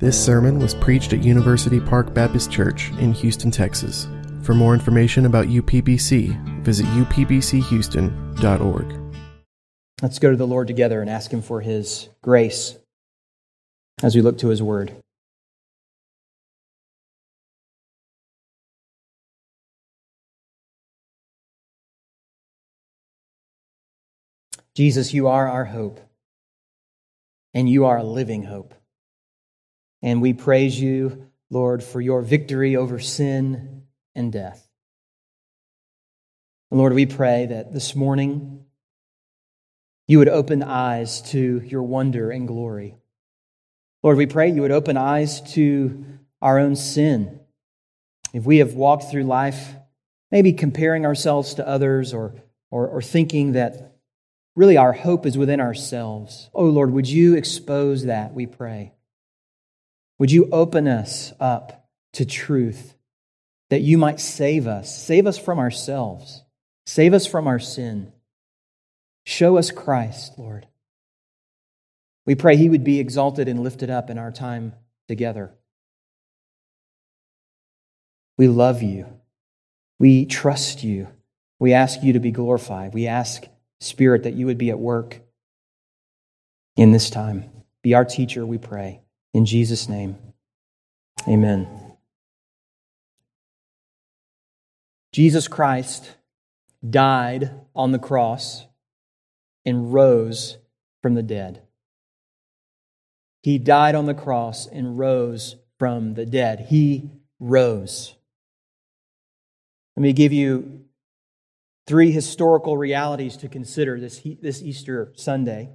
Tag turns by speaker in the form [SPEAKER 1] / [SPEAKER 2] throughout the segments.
[SPEAKER 1] This sermon was preached at University Park Baptist Church in Houston, Texas. For more information about UPBC, visit upbchouston.org.
[SPEAKER 2] Let's go to the Lord together and ask Him for His grace as we look to His Word. Jesus, you are our hope, and you are a living hope. And we praise you, Lord, for your victory over sin and death. And Lord, we pray that this morning you would open eyes to your wonder and glory. Lord, we pray you would open eyes to our own sin. If we have walked through life, maybe comparing ourselves to others or, or, or thinking that really our hope is within ourselves, oh Lord, would you expose that, we pray. Would you open us up to truth that you might save us? Save us from ourselves. Save us from our sin. Show us Christ, Lord. We pray he would be exalted and lifted up in our time together. We love you. We trust you. We ask you to be glorified. We ask, Spirit, that you would be at work in this time. Be our teacher, we pray. In Jesus' name, amen. Jesus Christ died on the cross and rose from the dead. He died on the cross and rose from the dead. He rose. Let me give you three historical realities to consider this, this Easter Sunday.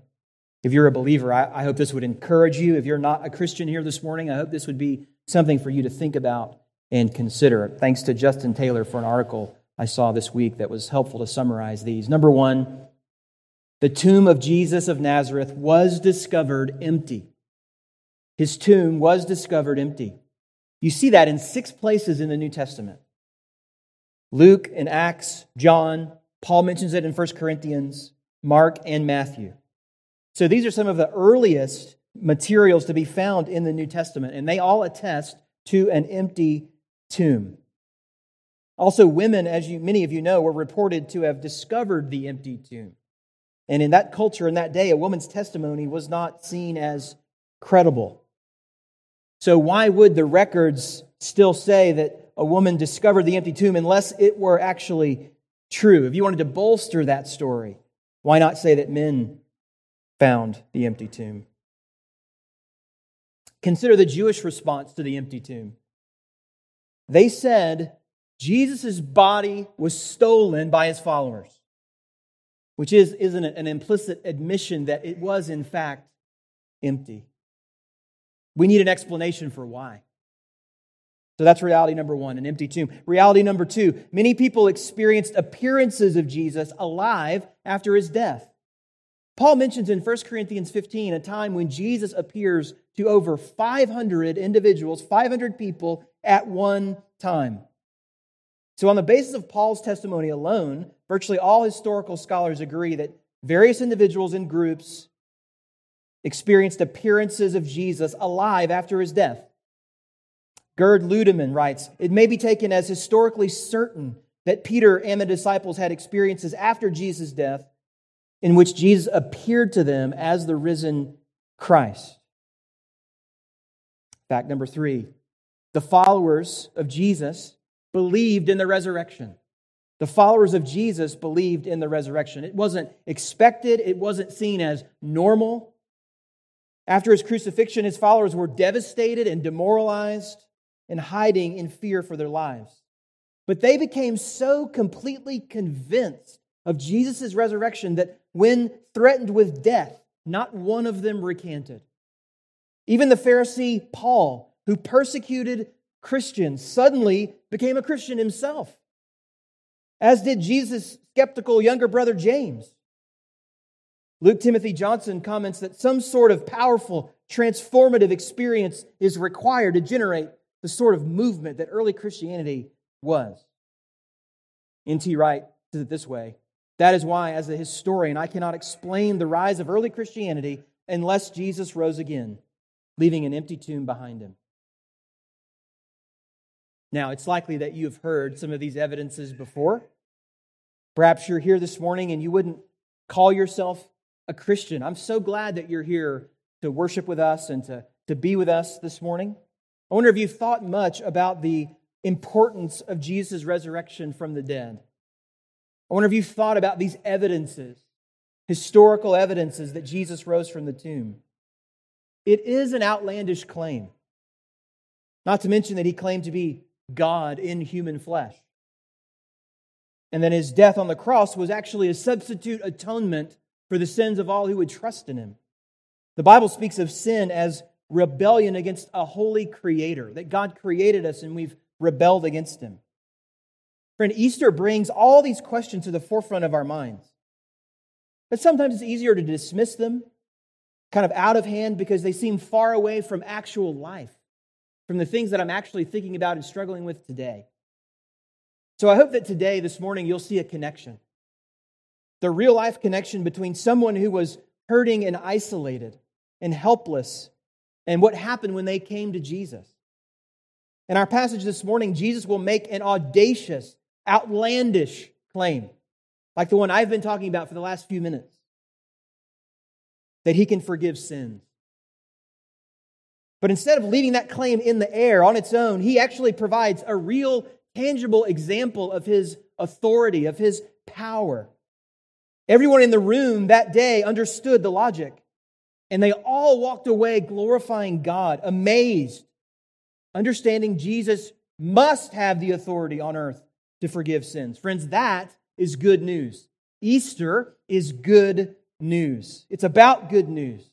[SPEAKER 2] If you're a believer, I, I hope this would encourage you. If you're not a Christian here this morning, I hope this would be something for you to think about and consider. Thanks to Justin Taylor for an article I saw this week that was helpful to summarize these. Number one, the tomb of Jesus of Nazareth was discovered empty. His tomb was discovered empty. You see that in six places in the New Testament. Luke and Acts, John, Paul mentions it in 1 Corinthians, Mark, and Matthew. So these are some of the earliest materials to be found in the New Testament, and they all attest to an empty tomb. Also, women, as you, many of you know, were reported to have discovered the empty tomb. And in that culture, in that day, a woman's testimony was not seen as credible. So, why would the records still say that a woman discovered the empty tomb unless it were actually true? If you wanted to bolster that story, why not say that men found the empty tomb. Consider the Jewish response to the empty tomb. They said Jesus' body was stolen by his followers, which is, isn't it, an implicit admission that it was, in fact, empty. We need an explanation for why. So that's reality number one, an empty tomb. Reality number two, many people experienced appearances of Jesus alive after his death. Paul mentions in 1 Corinthians 15 a time when Jesus appears to over 500 individuals, 500 people at one time. So, on the basis of Paul's testimony alone, virtually all historical scholars agree that various individuals and groups experienced appearances of Jesus alive after his death. Gerd Ludemann writes It may be taken as historically certain that Peter and the disciples had experiences after Jesus' death in which Jesus appeared to them as the risen Christ. Fact number three the followers of Jesus believed in the resurrection. The followers of Jesus believed in the resurrection. It wasn't expected, it wasn't seen as normal. After his crucifixion, his followers were devastated and demoralized and hiding in fear for their lives. But they became so completely convinced of Jesus' resurrection that when threatened with death, not one of them recanted. Even the Pharisee Paul, who persecuted Christians, suddenly became a Christian himself, as did Jesus' skeptical younger brother James. Luke Timothy Johnson comments that some sort of powerful, transformative experience is required to generate the sort of movement that early Christianity was. N.T. Wright says it this way that is why, as a historian, I cannot explain the rise of early Christianity unless Jesus rose again. leaving an empty tomb behind him. Now, it's likely that you have heard some of these evidences before. Perhaps you're here this morning and you wouldn't call yourself a Christian. I'm so glad that you're here to worship with us and to, to be with us this morning. I wonder if you've thought much about the importance of Jesus' resurrection from the dead. I wonder if you've thought about these evidences, historical evidences that Jesus rose from the tomb. It is an outlandish claim, not to mention that he claimed to be God in human flesh. And then his death on the cross was actually a substitute atonement for the sins of all who would trust in him. The Bible speaks of sin as rebellion against a holy creator, that God created us and we've rebelled against him. Friend, Easter brings all these questions to the forefront of our minds. But sometimes it's easier to dismiss them, kind of out of hand, because they seem far away from actual life from the things that I'm actually thinking about and struggling with today. So I hope that today, this morning, you'll see a connection. The real life connection between someone who was hurting and isolated and helpless and what happened when they came to Jesus. In our passage this morning, Jesus will make an audacious, outlandish claim, like the one I've been talking about for the last few minutes that he can forgive sins. But instead of leaving that claim in the air on its own, he actually provides a real, tangible example of his authority, of his power. Everyone in the room that day understood the logic, and they all walked away glorifying God, amazed, understanding Jesus must have the authority on earth to forgive sins. Friends, that is good news. Easter is good news. It's about good news.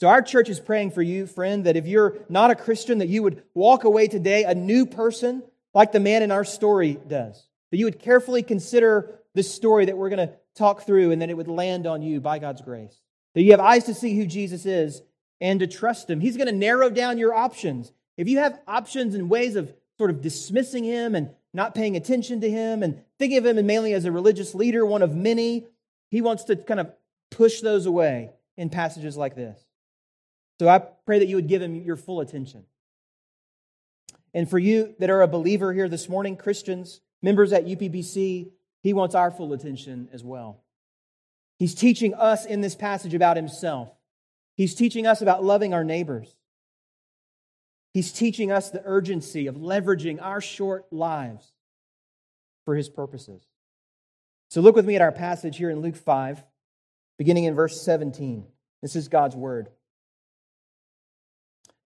[SPEAKER 2] So, our church is praying for you, friend, that if you're not a Christian, that you would walk away today a new person, like the man in our story does. That you would carefully consider this story that we're going to talk through, and that it would land on you by God's grace. That you have eyes to see who Jesus is and to trust him. He's going to narrow down your options. If you have options and ways of sort of dismissing him and not paying attention to him and thinking of him mainly as a religious leader, one of many, he wants to kind of push those away in passages like this. So I pray that you would give him your full attention. And for you that are a believer here this morning, Christians, members at UPBC, he wants our full attention as well. He's teaching us in this passage about himself. He's teaching us about loving our neighbors. He's teaching us the urgency of leveraging our short lives for his purposes. So look with me at our passage here in Luke 5, beginning in verse 17. This is God's word.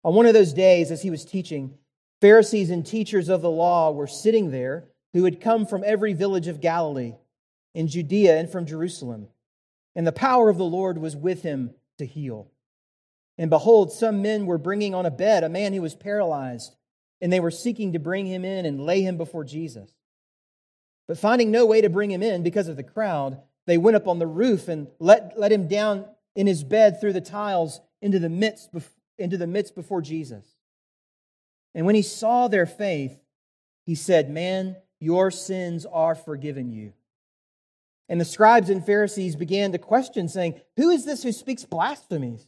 [SPEAKER 2] On one of those days, as he was teaching, Pharisees and teachers of the law were sitting there who had come from every village of Galilee, in Judea, and from Jerusalem. And the power of the Lord was with him to heal. And behold, some men were bringing on a bed a man who was paralyzed, and they were seeking to bring him in and lay him before Jesus. But finding no way to bring him in because of the crowd, they went up on the roof and let, let him down in his bed through the tiles into the midst into the midst before Jesus. And when he saw their faith, he said, Man, your sins are forgiven you. And the scribes and Pharisees began to question, saying, Who is this who speaks blasphemies?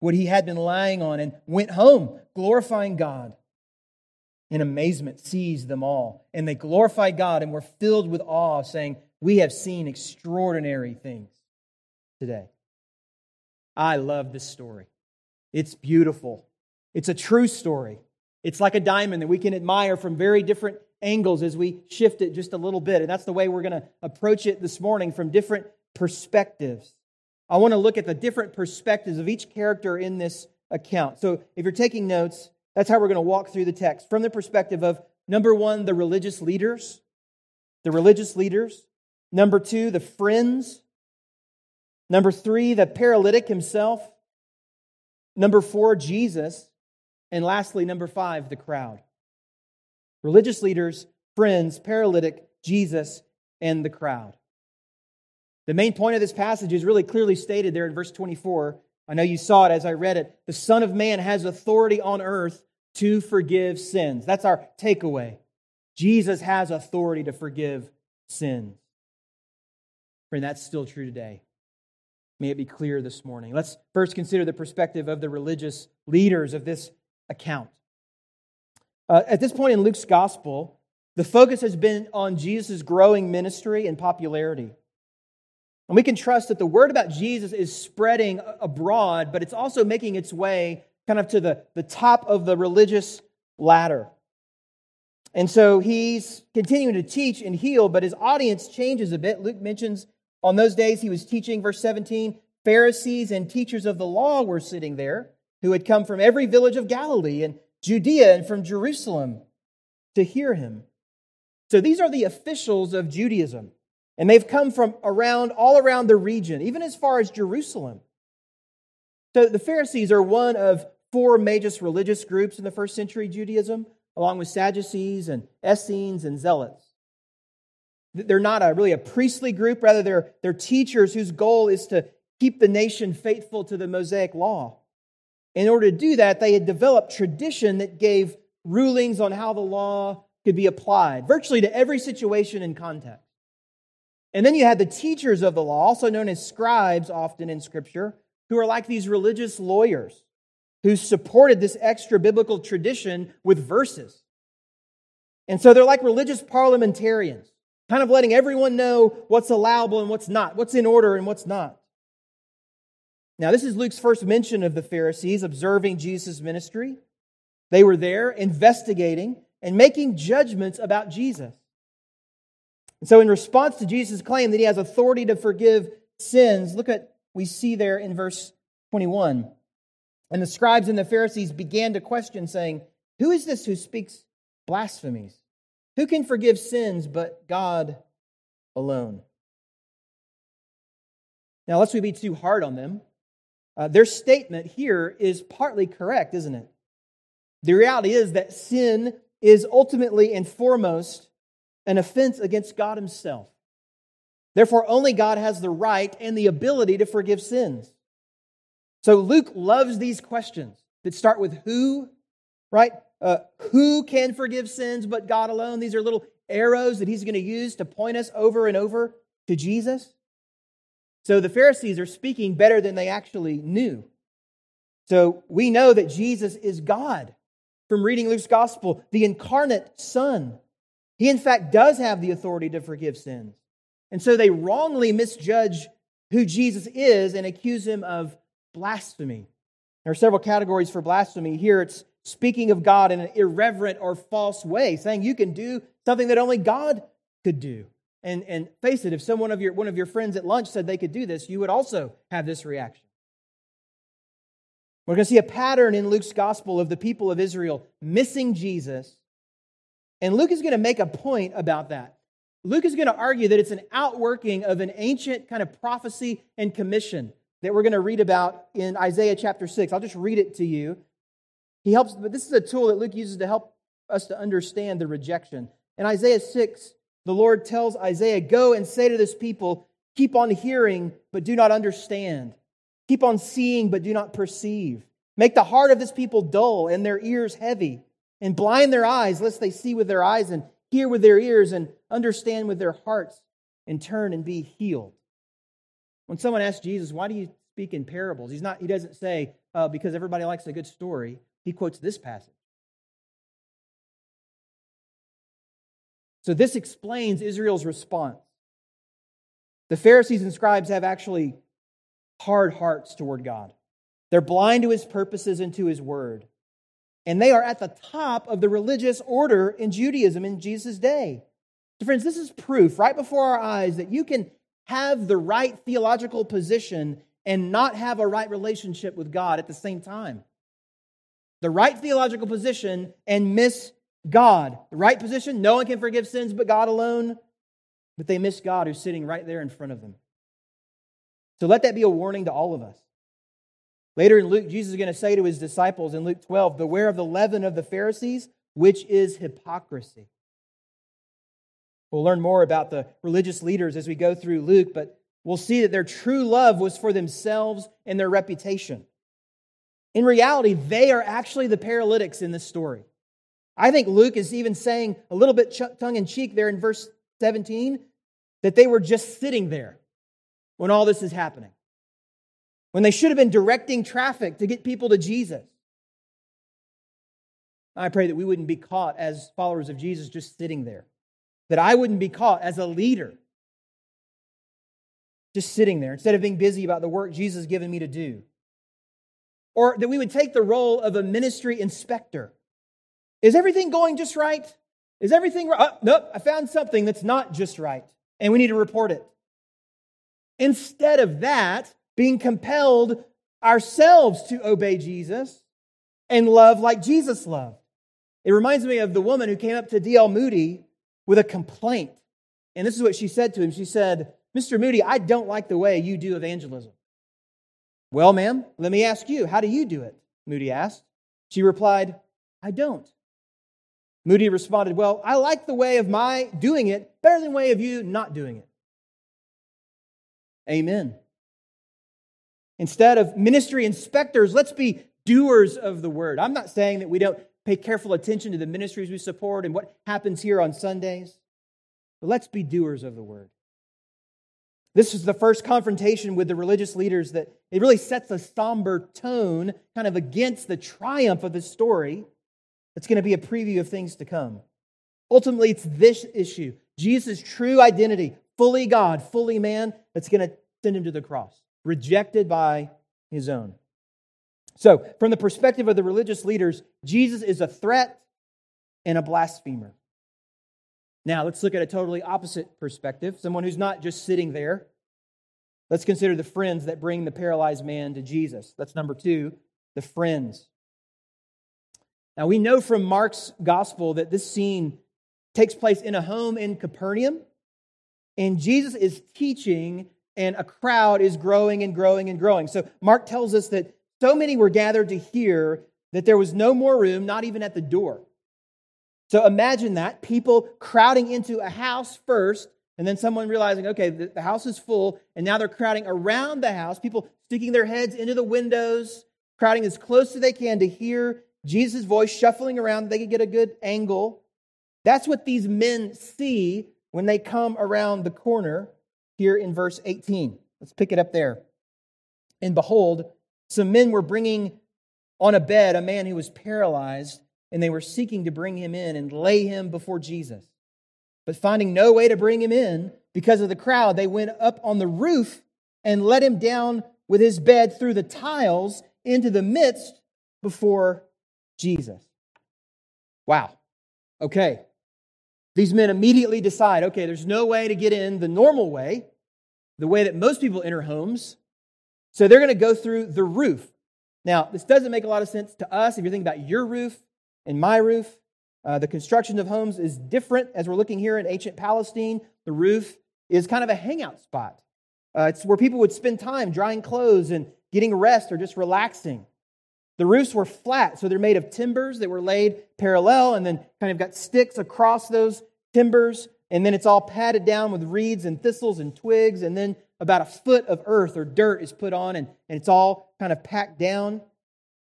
[SPEAKER 2] what he had been lying on and went home, glorifying God. In amazement seized them all, and they glorified God and were filled with awe, saying, We have seen extraordinary things today. I love this story. It's beautiful. It's a true story. It's like a diamond that we can admire from very different angles as we shift it just a little bit. And that's the way we're going to approach it this morning from different perspectives. I want to look at the different perspectives of each character in this account. So if you're taking notes, that's how we're going to walk through the text from the perspective of number one, the religious leaders, the religious leaders. Number two, the friends. Number three, the paralytic himself. Number four, Jesus. And lastly, number five, the crowd. Religious leaders, friends, paralytic, Jesus, and the crowd. The main point of this passage is really clearly stated there in verse 24. I know you saw it as I read it. The Son of Man has authority on earth to forgive sins. That's our takeaway. Jesus has authority to forgive sins. Friend, that's still true today. May it be clear this morning. Let's first consider the perspective of the religious leaders of this account. Uh, at this point in Luke's gospel, the focus has been on Jesus' growing ministry and popularity. And we can trust that the word about Jesus is spreading abroad, but it's also making its way kind of to the, the top of the religious ladder. And so he's continuing to teach and heal, but his audience changes a bit. Luke mentions on those days he was teaching, verse 17, Pharisees and teachers of the law were sitting there who had come from every village of Galilee and Judea and from Jerusalem to hear him. So these are the officials of Judaism. And they've come from around, all around the region, even as far as Jerusalem. So the Pharisees are one of four major religious groups in the first century Judaism, along with Sadducees and Essenes and Zealots. They're not a, really a priestly group, rather, they're, they're teachers whose goal is to keep the nation faithful to the Mosaic law. In order to do that, they had developed tradition that gave rulings on how the law could be applied, virtually to every situation and context. And then you had the teachers of the law, also known as scribes often in Scripture, who are like these religious lawyers who supported this extra biblical tradition with verses. And so they're like religious parliamentarians, kind of letting everyone know what's allowable and what's not, what's in order and what's not. Now, this is Luke's first mention of the Pharisees observing Jesus' ministry. They were there investigating and making judgments about Jesus. And so, in response to Jesus' claim that he has authority to forgive sins, look at we see there in verse 21. And the scribes and the Pharisees began to question, saying, Who is this who speaks blasphemies? Who can forgive sins but God alone? Now, lest we be too hard on them, uh, their statement here is partly correct, isn't it? The reality is that sin is ultimately and foremost an offense against God Himself. Therefore, only God has the right and the ability to forgive sins. So Luke loves these questions that start with who, right? Uh, who can forgive sins but God alone? These are little arrows that he's going to use to point us over and over to Jesus. So the Pharisees are speaking better than they actually knew. So we know that Jesus is God from reading Luke's gospel, the incarnate Son. He, in fact, does have the authority to forgive sins. And so they wrongly misjudge who Jesus is and accuse him of blasphemy. There are several categories for blasphemy. Here it's speaking of God in an irreverent or false way, saying you can do something that only God could do. And, and face it, if someone of your, one of your friends at lunch said they could do this, you would also have this reaction. We're going to see a pattern in Luke's gospel of the people of Israel missing Jesus and Luke is going to make a point about that. Luke is going to argue that it's an outworking of an ancient kind of prophecy and commission that we're going to read about in Isaiah chapter 6. I'll just read it to you. He helps, but this is a tool that Luke uses to help us to understand the rejection. In Isaiah 6, the Lord tells Isaiah, Go and say to this people, Keep on hearing, but do not understand. Keep on seeing, but do not perceive. Make the heart of this people dull and their ears heavy and blind their eyes, lest they see with their eyes and hear with their ears and understand with their hearts and turn and be healed. When someone asks Jesus, why do you speak in parables? He's not, he doesn't say, uh, because everybody likes a good story. He quotes this passage. So this explains Israel's response. The Pharisees and scribes have actually hard hearts toward God. They're blind to his purposes and to his word and they are at the top of the religious order in Judaism in Jesus' day. So, friends, this is proof right before our eyes that you can have the right theological position and not have a right relationship with God at the same time. The right theological position and miss God. The right position, no one can forgive sins but God alone, but they miss God who's sitting right there in front of them. So let that be a warning to all of us. Later in Luke, Jesus is going to say to his disciples in Luke 12, Beware of the leaven of the Pharisees, which is hypocrisy. We'll learn more about the religious leaders as we go through Luke, but we'll see that their true love was for themselves and their reputation. In reality, they are actually the paralytics in this story. I think Luke is even saying a little bit tongue in cheek there in verse 17 that they were just sitting there when all this is happening, when they should have been directing traffic to get people to Jesus. I pray that we wouldn't be caught as followers of Jesus just sitting there, that I wouldn't be caught as a leader just sitting there instead of being busy about the work Jesus has given me to do. Or that we would take the role of a ministry inspector. Is everything going just right? Is everything right? Oh, uh, nope, I found something that's not just right, and we need to report it. Instead of that, being compelled ourselves to obey Jesus and love like Jesus loved. It reminds me of the woman who came up to D.L. Moody with a complaint. And this is what she said to him. She said, Mr. Moody, I don't like the way you do evangelism. Well, ma'am, let me ask you, how do you do it? Moody asked. She replied, I don't. Moody responded, Well, I like the way of my doing it better than the way of you not doing it. Amen. Instead of ministry inspectors, let's be doers of the word. I'm not saying that we don't pay careful attention to the ministries we support and what happens here on Sundays, but let's be doers of the word. This is the first confrontation with the religious leaders that it really sets a somber tone kind of against the triumph of the story. It's going to be a preview of things to come. Ultimately, it's this issue Jesus' true identity, fully God, fully man, that's going to send him to the cross, rejected by his own. So, from the perspective of the religious leaders, Jesus is a threat and a blasphemer. Now, let's look at a totally opposite perspective someone who's not just sitting there. Let's consider the friends that bring the paralyzed man to Jesus. That's number two, the friends. Now, we know from Mark's gospel that this scene takes place in a home in Capernaum, and Jesus is teaching, and a crowd is growing and growing and growing. So, Mark tells us that so many were gathered to hear that there was no more room, not even at the door. So imagine that people crowding into a house first, and then someone realizing, okay, the, house is full, and now they're crowding around the house, people sticking their heads into the windows, crowding as close as they can to hear Jesus' voice shuffling around. They can get a good angle. That's what these men see when they come around the corner here in verse 18. Let's pick it up there. And behold, some men were bringing on a bed a man who was paralyzed and they were seeking to bring him in and lay him before Jesus. But finding no way to bring him in because of the crowd, they went up on the roof and let him down with his bed through the tiles into the midst before Jesus. Wow. Okay. These men immediately decide okay, there's no way to get in the normal way, the way that most people enter homes. So they're going to go through the roof. Now, this doesn't make a lot of sense to us if you're thinking about your roof and my roof. Uh, the construction of homes is different as we're looking here in ancient Palestine. The roof is kind of a hangout spot. Uh, it's where people would spend time drying clothes and getting rest or just relaxing. The roofs were flat, so they're made of timbers that were laid parallel and then kind of got sticks across those timbers. And then it's all padded down with reeds and thistles and twigs. And then about a foot of earth or dirt is put on and, and it's all kind of packed down.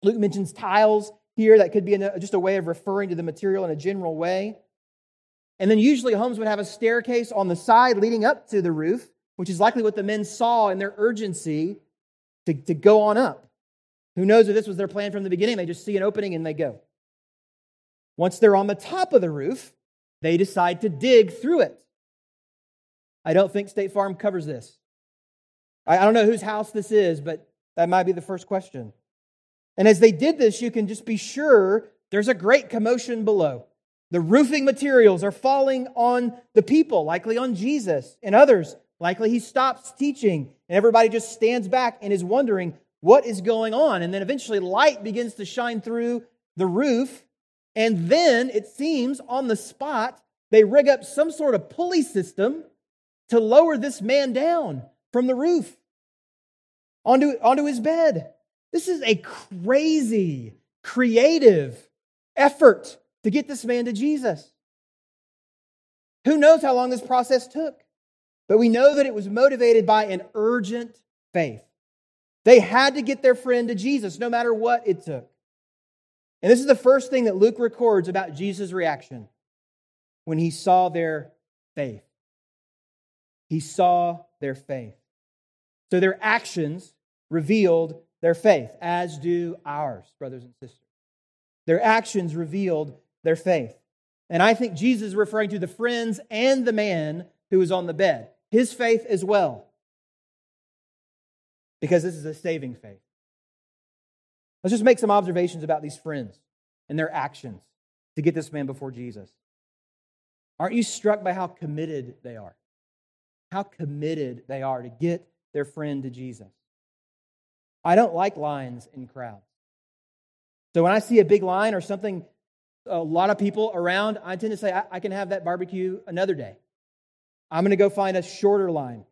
[SPEAKER 2] Luke mentions tiles here. That could be a, just a way of referring to the material in a general way. And then usually homes would have a staircase on the side leading up to the roof, which is likely what the men saw in their urgency to, to go on up. Who knows if this was their plan from the beginning? They just see an opening and they go. Once they're on the top of the roof, they decide to dig through it. I don't think State Farm covers this. I don't know whose house this is, but that might be the first question. And as they did this, you can just be sure there's a great commotion below. The roofing materials are falling on the people, likely on Jesus and others. Likely he stops teaching, and everybody just stands back and is wondering what is going on. And then eventually light begins to shine through the roof. And then it seems on the spot, they rig up some sort of pulley system to lower this man down from the roof onto, onto his bed. This is a crazy, creative effort to get this man to Jesus. Who knows how long this process took? But we know that it was motivated by an urgent faith. They had to get their friend to Jesus no matter what it took. And this is the first thing that Luke records about Jesus' reaction when he saw their faith. He saw their faith. So their actions revealed their faith, as do ours, brothers and sisters. Their actions revealed their faith. And I think Jesus is referring to the friends and the man who was on the bed, his faith as well. Because this is a saving faith. Let's just make some observations about these friends and their actions to get this man before Jesus. Aren't you struck by how committed they are? How committed they are to get their friend to Jesus. I don't like lines in crowds. So when I see a big line or something, a lot of people around, I tend to say, I, I can have that barbecue another day. I'm going to go find a shorter line.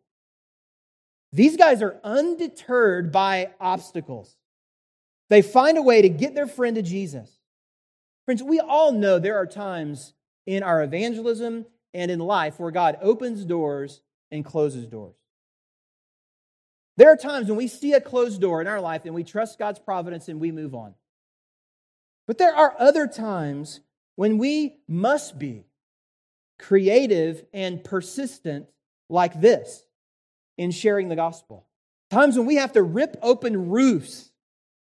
[SPEAKER 2] These guys are undeterred by obstacles. They find a way to get their friend to Jesus. Friends, we all know there are times in our evangelism and in life where God opens doors and closes doors. There are times when we see a closed door in our life and we trust God's providence and we move on. But there are other times when we must be creative and persistent like this in sharing the gospel. Times when we have to rip open roofs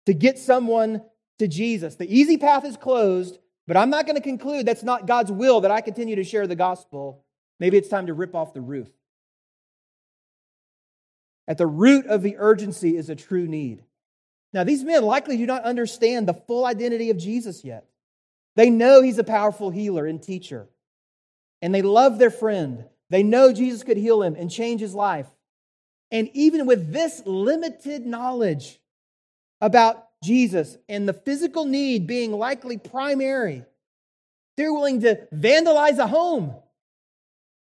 [SPEAKER 2] to get someone to Jesus. The easy path is closed, but I'm not going to conclude that's not God's will that I continue to share the gospel. Maybe it's time to rip off the roof. At the root of the urgency is a true need. Now, these men likely do not understand the full identity of Jesus yet. They know he's a powerful healer and teacher, and they love their friend. They know Jesus could heal him and change his life. And even with this limited knowledge about Jesus and the physical need being likely primary, they're willing to vandalize a home,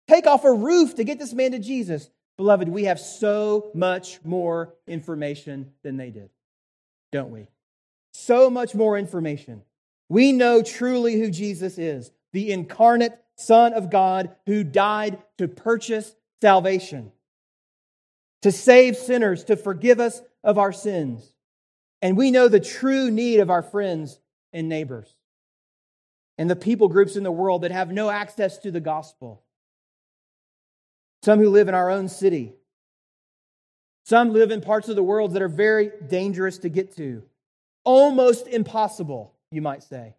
[SPEAKER 2] take off a roof to get this man to Jesus. Beloved, we have so much more information than they did, don't we? So much more information. We know truly who Jesus is the incarnate Son of God who died to purchase salvation, to save sinners, to forgive us of our sins. And we know the true need of our friends and neighbors and the people groups in the world that have no access to the gospel some who live in our own city. Some live in parts of the world that are very dangerous to get to, almost impossible, you might say.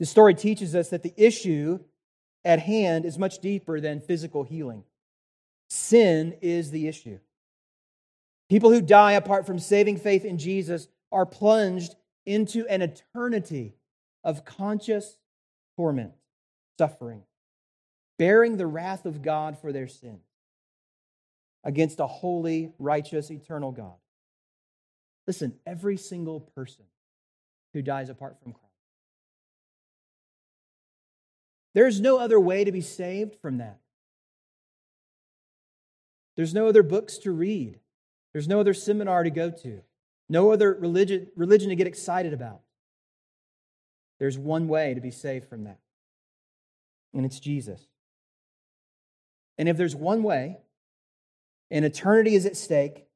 [SPEAKER 2] The story teaches us that the issue at hand is much deeper than physical healing. Sin is the issue. People who die apart from saving faith in Jesus are plunged into an eternity of conscious torment, suffering bearing the wrath of God for their sins against a holy, righteous, eternal God. Listen, every single person who dies apart from Christ. There's no other way to be saved from that. There's no other books to read. There's no other seminar to go to. No other religion, religion to get excited about. There's one way to be saved from that, and it's Jesus. And if there's one way, and eternity is at stake,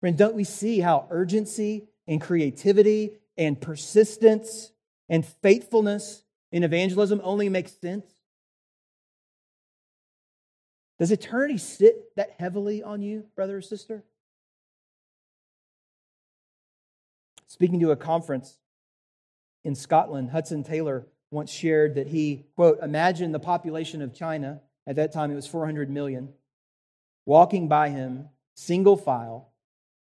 [SPEAKER 2] friend, don't we see how urgency and creativity and persistence and faithfulness in evangelism only makes sense? Does eternity sit that heavily on you, brother or sister? Speaking to a conference in Scotland, Hudson Taylor once shared that he, quote, imagined the population of China at that time, it was 400 million. Walking by him, single file,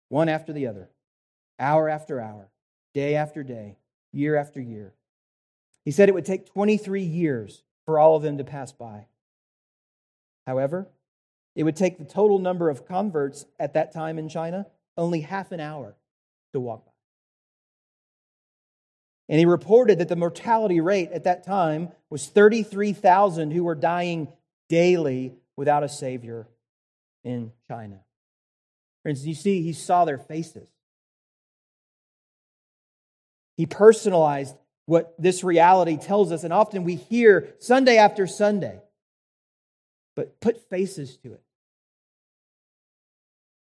[SPEAKER 2] one after the other, hour after hour, day after day, year after year. He said it would take 23 years for all of them to pass by. However, it would take the total number of converts at that time in China only half an hour to walk by. And he reported that the mortality rate at that time was 33,000 who were dying daily without a Savior in China. Friends, you see, he saw their faces. He personalized what this reality tells us, and often we hear Sunday after Sunday, but put faces to it.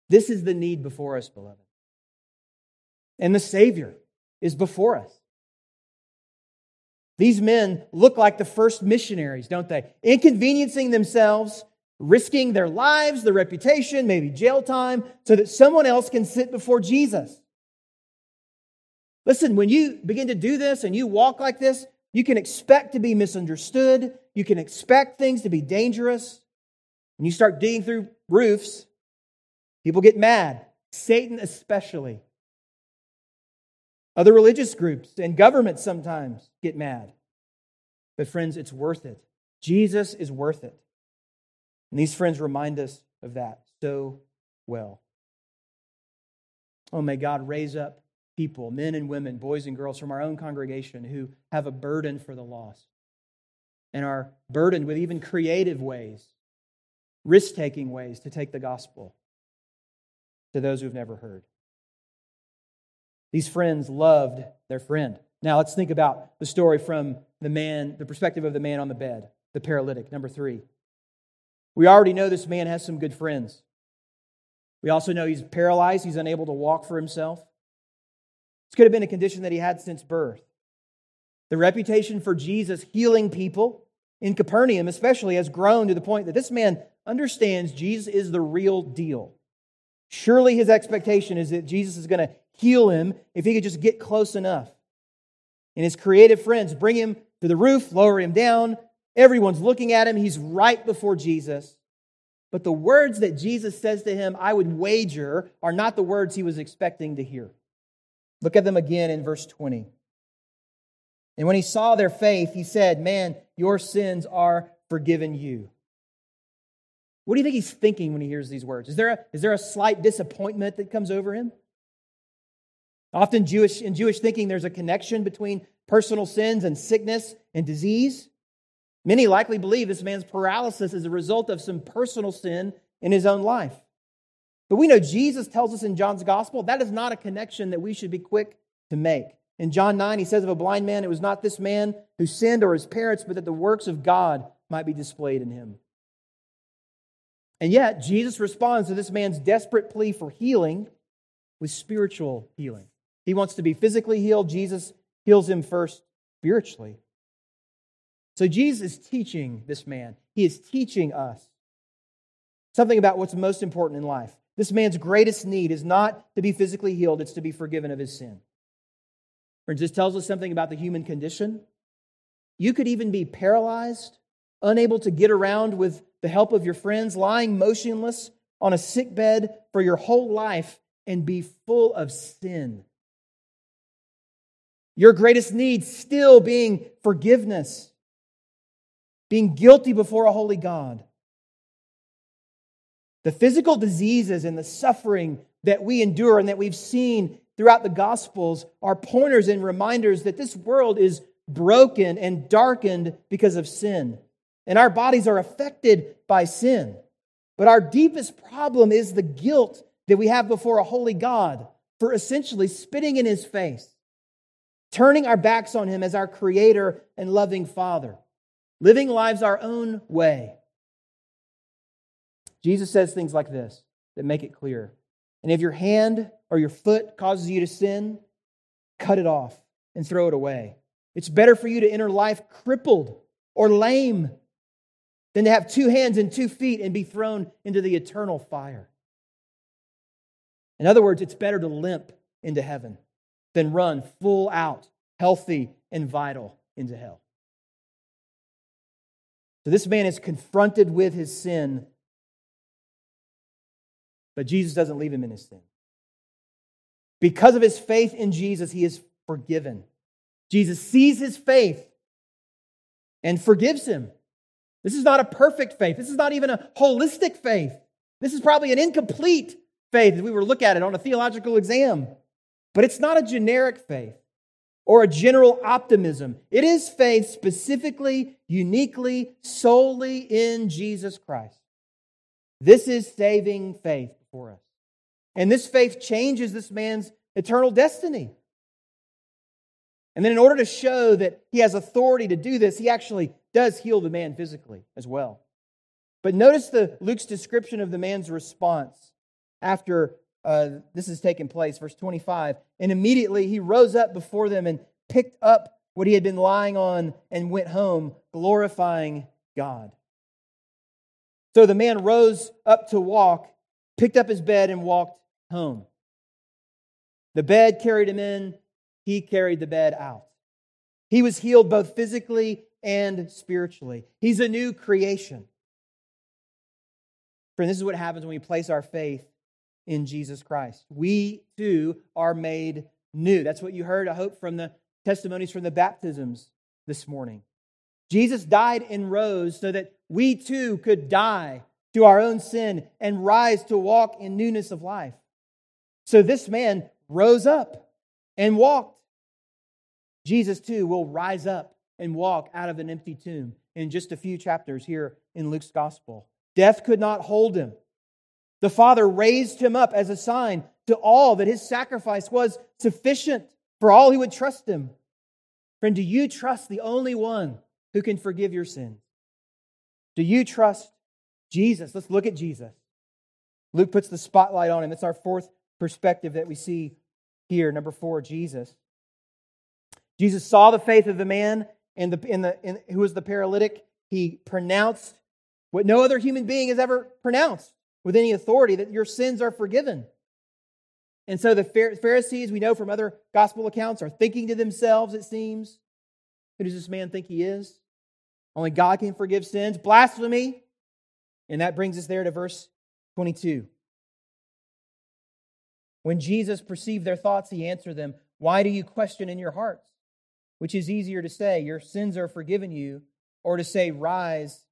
[SPEAKER 2] This is the need before us, beloved. And the Savior is before us. These men look like the first missionaries, don't they? Inconveniencing themselves, risking their lives, their reputation, maybe jail time, so that someone else can sit before Jesus. Listen, when you begin to do this and you walk like this, you can expect to be misunderstood. You can expect things to be dangerous. When you start digging through roofs, people get mad, Satan especially. Other religious groups and governments sometimes get mad. But, friends, it's worth it. Jesus is worth it. And these friends remind us of that so well. Oh, may God raise up people, men and women, boys and girls from our own congregation who have a burden for the lost and are burdened with even creative ways, risk taking ways to take the gospel to those who've never heard. These friends loved their friend. Now let's think about the story from the man, the perspective of the man on the bed, the paralytic. Number three. We already know this man has some good friends. We also know he's paralyzed, he's unable to walk for himself. This could have been a condition that he had since birth. The reputation for Jesus healing people in Capernaum, especially, has grown to the point that this man understands Jesus is the real deal. Surely his expectation is that Jesus is going to heal him if he could just get close enough. And his creative friends bring him to the roof, lower him down. Everyone's looking at him. He's right before Jesus. But the words that Jesus says to him, I would wager, are not the words he was expecting to hear. Look at them again in verse 20. And when he saw their faith, he said, Man, your sins are forgiven you. What do you think he's thinking when he hears these words? Is there a, is there a slight disappointment that comes over him? Often Jewish, in Jewish thinking, there's a connection between personal sins and sickness and disease. Many likely believe this man's paralysis is a result of some personal sin in his own life. But we know Jesus tells us in John's gospel that is not a connection that we should be quick to make. In John 9, he says of a blind man, it was not this man who sinned or his parents, but that the works of God might be displayed in him. And yet, Jesus responds to this man's desperate plea for healing with spiritual healing. He wants to be physically healed. Jesus heals him first spiritually. So Jesus is teaching this man. He is teaching us something about what's most important in life. This man's greatest need is not to be physically healed, it's to be forgiven of his sin. Friends, this tells us something about the human condition. You could even be paralyzed, unable to get around with the help of your friends, lying motionless on a sick bed for your whole life and be full of sin. Your greatest need still being forgiveness, being guilty before a holy God. The physical diseases and the suffering that we endure and that we've seen throughout the Gospels are pointers and reminders that this world is broken and darkened because of sin. And our bodies are affected by sin. But our deepest problem is the guilt that we have before a holy God for essentially spitting in his face turning our backs on Him as our Creator and loving Father, living lives our own way. Jesus says things like this that make it clear. And if your hand or your foot causes you to sin, cut it off and throw it away. It's better for you to enter life crippled or lame than to have two hands and two feet and be thrown into the eternal fire. In other words, it's better to limp into heaven than run full out, healthy, and vital into hell. So this man is confronted with his sin, but Jesus doesn't leave him in his sin. Because of his faith in Jesus, he is forgiven. Jesus sees his faith and forgives him. This is not a perfect faith. This is not even a holistic faith. This is probably an incomplete faith if we were to look at it on a theological exam. But it's not a generic faith or a general optimism. It is faith specifically, uniquely, solely in Jesus Christ. This is saving faith for us. And this faith changes this man's eternal destiny. And then, in order to show that he has authority to do this, he actually does heal the man physically as well. But notice the Luke's description of the man's response after uh, this is taking place, verse 25. And immediately he rose up before them and picked up what he had been lying on and went home, glorifying God. So the man rose up to walk, picked up his bed, and walked home. The bed carried him in, he carried the bed out. He was healed both physically and spiritually. He's a new creation. Friend, this is what happens when we place our faith in Jesus Christ. We too are made new. That's what you heard, I hope, from the testimonies from the baptisms this morning. Jesus died and rose so that we too could die to our own sin and rise to walk in newness of life. So this man rose up and walked. Jesus too will rise up and walk out of an empty tomb in just a few chapters here in Luke's gospel. Death could not hold him. The Father raised him up as a sign to all that his sacrifice was sufficient for all who would trust him. Friend, do you trust the only one who can forgive your sins? Do you trust Jesus? Let's look at Jesus. Luke puts the spotlight on him. It's our fourth perspective that we see here. Number four, Jesus. Jesus saw the faith of the man in the, in the, in, who was the paralytic. He pronounced what no other human being has ever pronounced with any authority that your sins are forgiven. And so the Pharisees, we know from other gospel accounts, are thinking to themselves, it seems, who does this man think he is? Only God can forgive sins. Blasphemy. And that brings us there to verse 22. When Jesus perceived their thoughts, he answered them, Why do you question in your hearts? Which is easier to say, Your sins are forgiven you, or to say, Rise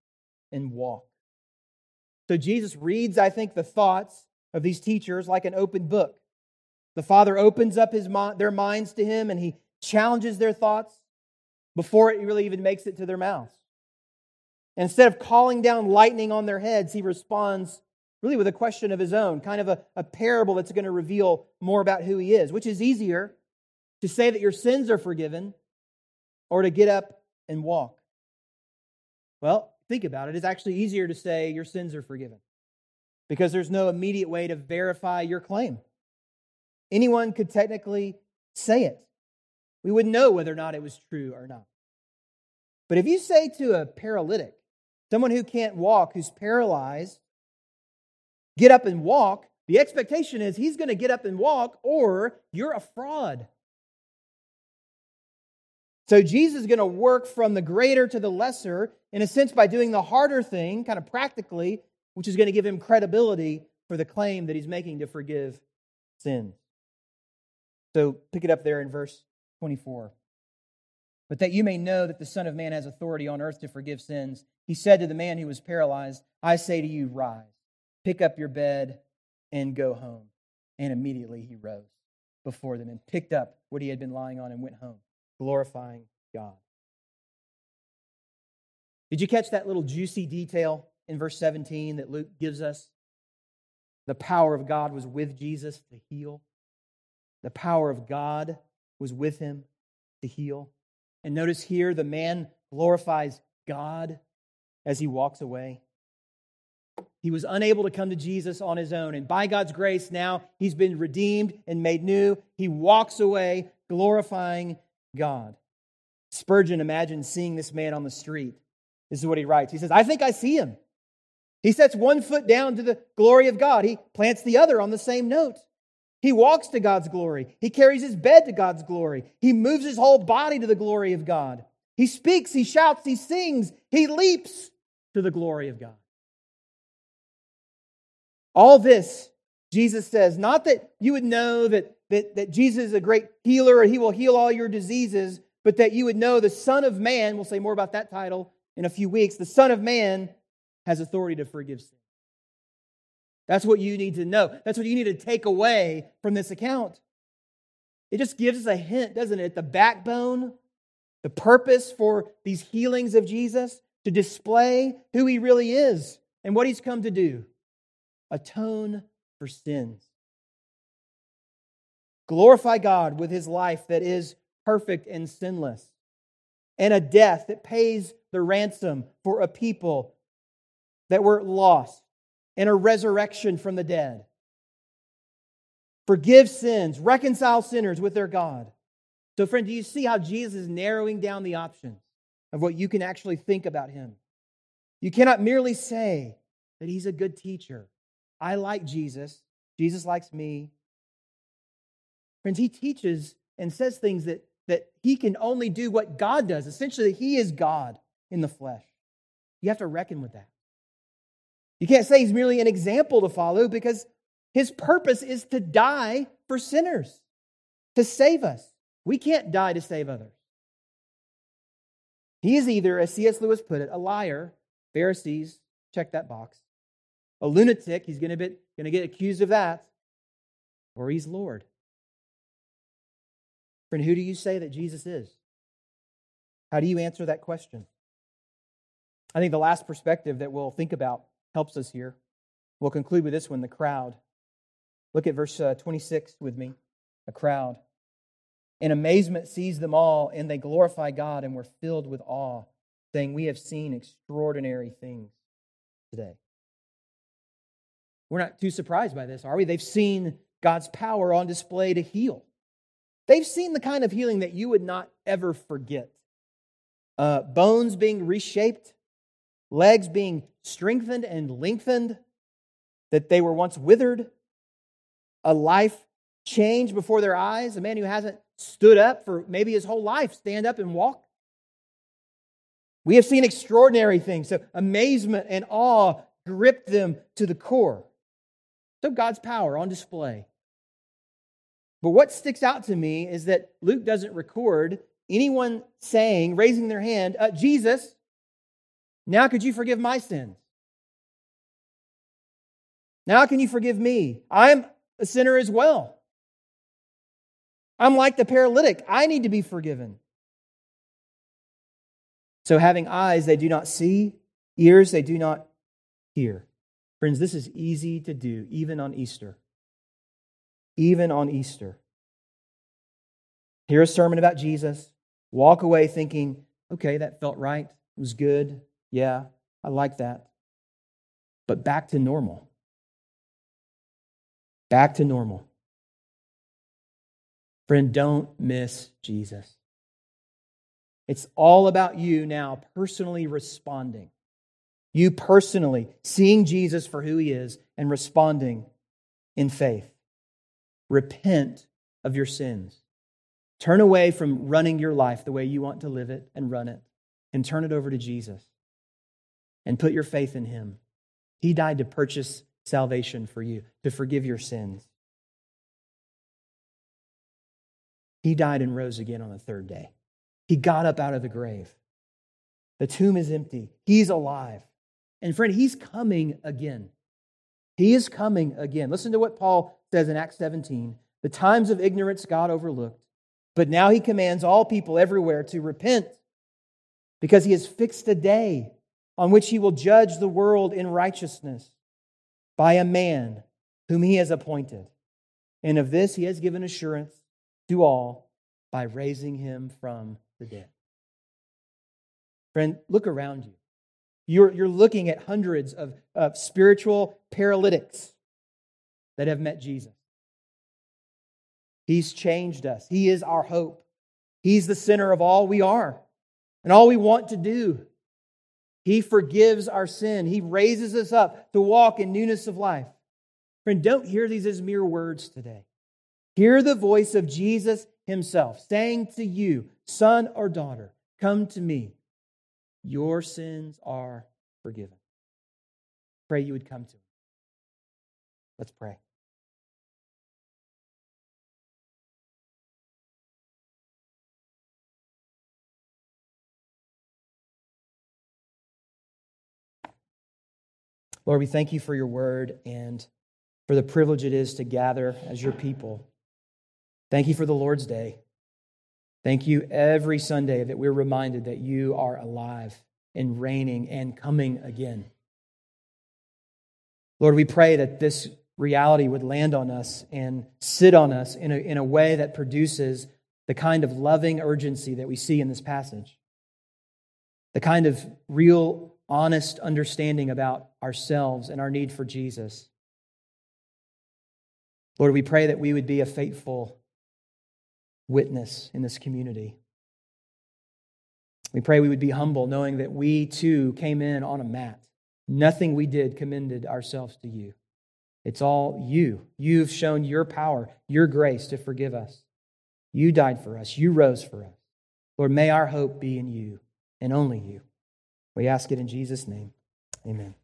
[SPEAKER 2] and walk? So Jesus reads, I think, the thoughts of these teachers like an open book. The Father opens up his, their minds to him and he challenges their thoughts before it really even makes it to their mouths. And instead of calling down lightning on their heads, he responds really with a question of his own, kind of a, a parable that's going to reveal more about who he is, which is easier to say that your sins are forgiven or to get up and walk. Well, think about it. It's actually easier to say your sins are forgiven because there's no immediate way to verify your claim. Anyone could technically say it. We wouldn't know whether or not it was true or not. But if you say to a paralytic, someone who can't walk, who's paralyzed, get up and walk, the expectation is he's going to get up and walk or you're a fraud. So Jesus is going to work from the greater to the lesser, in a sense, by doing the harder thing, kind of practically, which is going to give him credibility for the claim that he's making to forgive sins. So pick it up there in verse 24. But that you may know that the Son of Man has authority on earth to forgive sins, he said to the man who was paralyzed, I say to you, rise, pick up your bed, and go home. And immediately he rose before them and picked up what he had been lying on and went home, glorifying God. Did you catch that little juicy detail in verse 17 that Luke gives us? The power of God was with Jesus to heal. The power of God was with him to heal. And notice here the man glorifies God as he walks away. He was unable to come to Jesus on his own. And by God's grace, now he's been redeemed and made new. He walks away glorifying God. Spurgeon imagines seeing this man on the street. This is what he writes. He says, I think I see him. He sets one foot down to the glory of God, he plants the other on the same note. He walks to God's glory. He carries his bed to God's glory. He moves his whole body to the glory of God. He speaks, he shouts, he sings, he leaps to the glory of God. All this, Jesus says, not that you would know that, that, that Jesus is a great healer or he will heal all your diseases, but that you would know the Son of Man, we'll say more about that title in a few weeks, the Son of Man has authority to forgive sin. That's what you need to know. That's what you need to take away from this account. It just gives us a hint, doesn't it? The backbone, the purpose for these healings of Jesus to display who he really is and what he's come to do atone for sins. glorify God with his life that is perfect and sinless, and a death that pays the ransom for a people that were lost, and a resurrection from the dead. Forgive sins, reconcile sinners with their God. So, friend, do you see how Jesus is narrowing down the options of what you can actually think about him? You cannot merely say that he's a good teacher. I like Jesus. Jesus likes me. Friends, he teaches and says things that, that he can only do what God does. Essentially, he is God in the flesh. You have to reckon with that. You can't say he's merely an example to follow because his purpose is to die for sinners, to save us. We can't die to save others. He is either, as C.S. Lewis put it, a liar, Pharisees, check that box, a lunatic, he's going to, get accused of that, or he's Lord. Friend, who do you say that Jesus is? How do you answer that question? I think the last perspective that we'll think about helps us here. We'll conclude with this one the crowd. Look at verse uh, 26 with me. A crowd. In amazement seized them all, and they glorify God and were filled with awe, saying, We have seen extraordinary things today. We're not too surprised by this, are we? They've seen God's power on display to heal. They've seen the kind of healing that you would not ever forget uh, bones being reshaped, legs being strengthened and lengthened, that they were once withered, a life change before their eyes, a man who hasn't stood up for maybe his whole life, stand up and walk. We have seen extraordinary things. So amazement and awe gripped them to the core. So God's power on display. But what sticks out to me is that Luke doesn't record anyone saying, raising their hand, uh, Jesus, now could you forgive my sins? Now can you forgive me? I'm a sinner as well. I'm like the paralytic. I need to be forgiven. So, having eyes they do not see, ears they do not hear. Friends, this is easy to do, even on Easter. Even on Easter. Hear a sermon about Jesus, walk away thinking, okay, that felt right, it was good, yeah, I like that. But back to normal. Back to normal. Friend, don't miss Jesus. It's all about you now personally responding. You personally seeing Jesus for who he is and responding in faith. Repent of your sins. Turn away from running your life the way you want to live it and run it, and turn it over to Jesus and put your faith in him. He died to purchase salvation for you, to forgive your sins. He died and rose again on the third day. He got up out of the grave. The tomb is empty. He's alive. And friend, he's coming again. He is coming again. Listen to what Paul says in Acts 17. The times of ignorance God overlooked, but now he commands all people everywhere to repent because he has fixed a day on which he will judge the world in righteousness by a man whom he has appointed. And of this he has given assurance to all by raising him from the dead. Friend, look around you. You're, you're looking at hundreds of, of spiritual paralytics that have met Jesus. He's changed us. He is our hope. He's the center of all we are and all we want to do. He forgives our sin. He raises us up to walk in newness of life. Friend, don't hear these as mere words today. Hear the voice of Jesus himself saying to you, son or daughter, come to me. Your sins are forgiven. Pray you would come to him. Let's pray. Lord, we thank you for your word and for the privilege it is to gather as your people. Thank you for the Lord's Day. Thank you every Sunday that we're reminded that you are alive and reigning and coming again. Lord, we pray that this reality would land on us and sit on us in a, in a way that produces the kind of loving urgency that we see in this passage, the kind of real, honest understanding about ourselves and our need for Jesus. Lord, we pray that we would be a faithful witness in this community. We pray we would be humble, knowing that we too came in on a mat. Nothing we did commended ourselves to you. It's all you. You've shown your power, your grace to forgive us. You died for us. You rose for us. Lord, may our hope be in you and only you. We ask it in Jesus' name. Amen.